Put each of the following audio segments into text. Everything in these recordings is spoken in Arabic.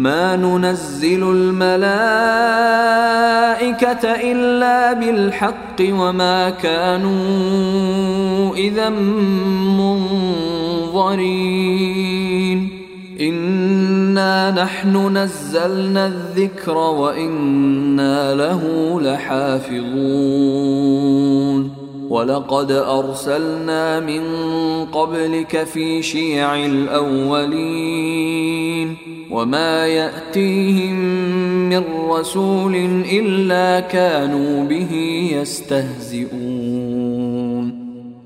ما ننزل الملائكة إلا بالحق وما كانوا إذا منظرين. إنا نحن نزلنا الذكر وإنا له لحافظون. ولقد أرسلنا من قبلك في شيع الأولين وما يأتيهم من رسول إلا كانوا به يستهزئون.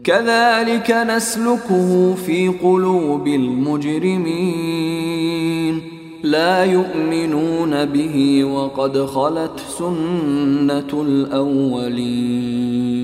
كذلك نسلكه في قلوب المجرمين. لا يؤمنون به وقد خلت سنة الأولين.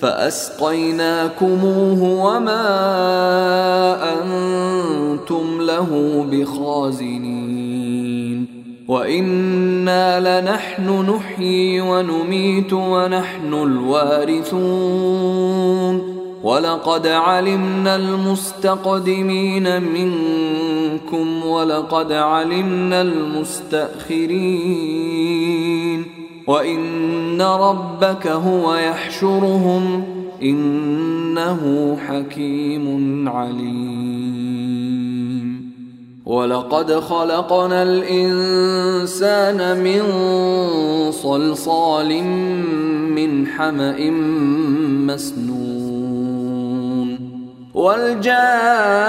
فأسقيناكموه وما أنتم له بخازنين. وإنا لنحن نحيي ونميت ونحن الوارثون. ولقد علمنا المستقدمين منكم ولقد علمنا المستأخرين. وان ربك هو يحشرهم انه حكيم عليم ولقد خلقنا الانسان من صلصال من حما مسنون والجان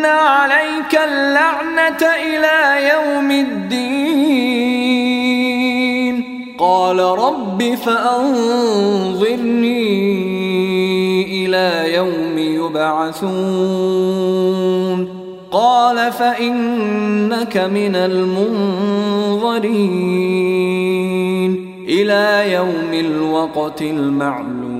وإن عليك اللعنة إلى يوم الدين. قال رب فأنظرني إلى يوم يبعثون. قال فإنك من المنظرين. إلى يوم الوقت المعلوم.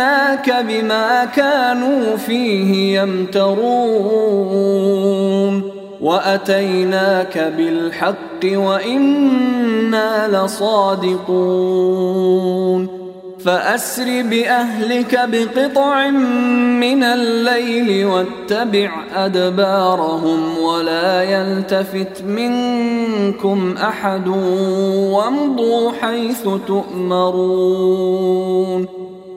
جئناك بما كانوا فيه يمترون واتيناك بالحق وأنا لصادقون فاسر باهلك بقطع من الليل واتبع ادبارهم ولا يلتفت منكم احد وامضوا حيث تؤمرون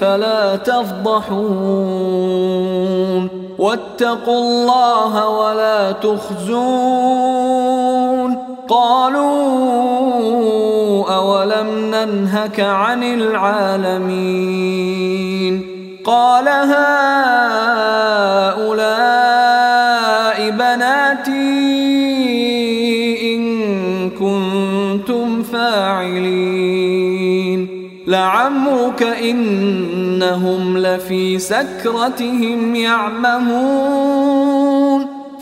فلا تفضحون. واتقوا الله ولا تخزون. قالوا أولم ننهك عن العالمين. قال هؤلاء بناتي إن كنتم فاعلين. لعمرك إنهم لفي سكرتهم يعمهون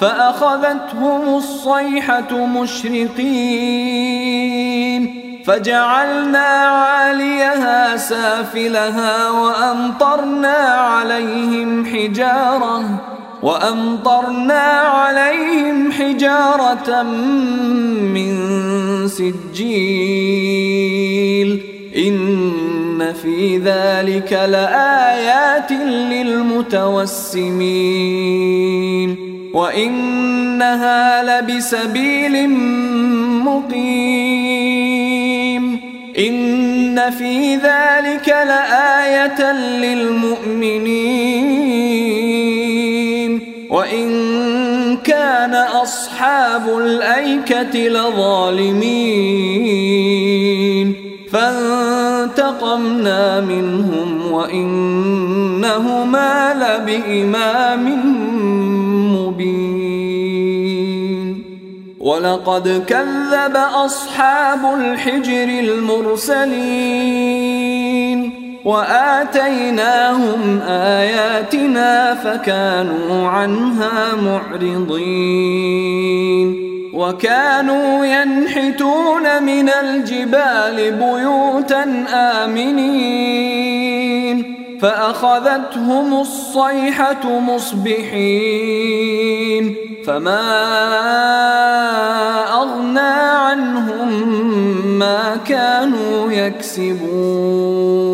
فأخذتهم الصيحة مشرقين فجعلنا عاليها سافلها وأمطرنا عليهم حجارة وأمطرنا عليهم حجارة من سجيل في ذلك لآيات للمتوسمين وإنها لبسبيل مقيم إن في ذلك لآية للمؤمنين وإن كان أصحاب الأيكة لظالمين فانتقمنا منهم وإنهما لبإمام مبين ولقد كذب أصحاب الحجر المرسلين وآتيناهم آياتنا فكانوا عنها معرضين وكانوا ينحتون من الجبال بيوتا آمنين فأخذتهم الصيحة مصبحين فما أغنى عنهم ما كانوا يكسبون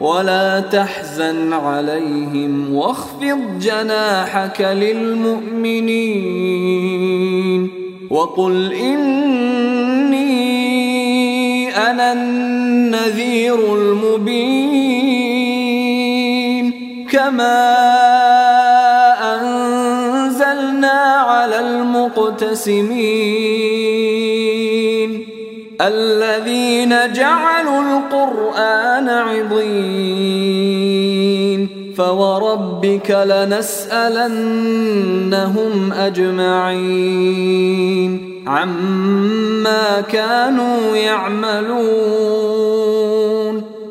ولا تحزن عليهم واخفض جناحك للمؤمنين وقل إني أنا النذير المبين كما أنزلنا على المقتسمين جعلوا القرآن عضين فوربك لنسألنهم أجمعين عما كانوا يعملون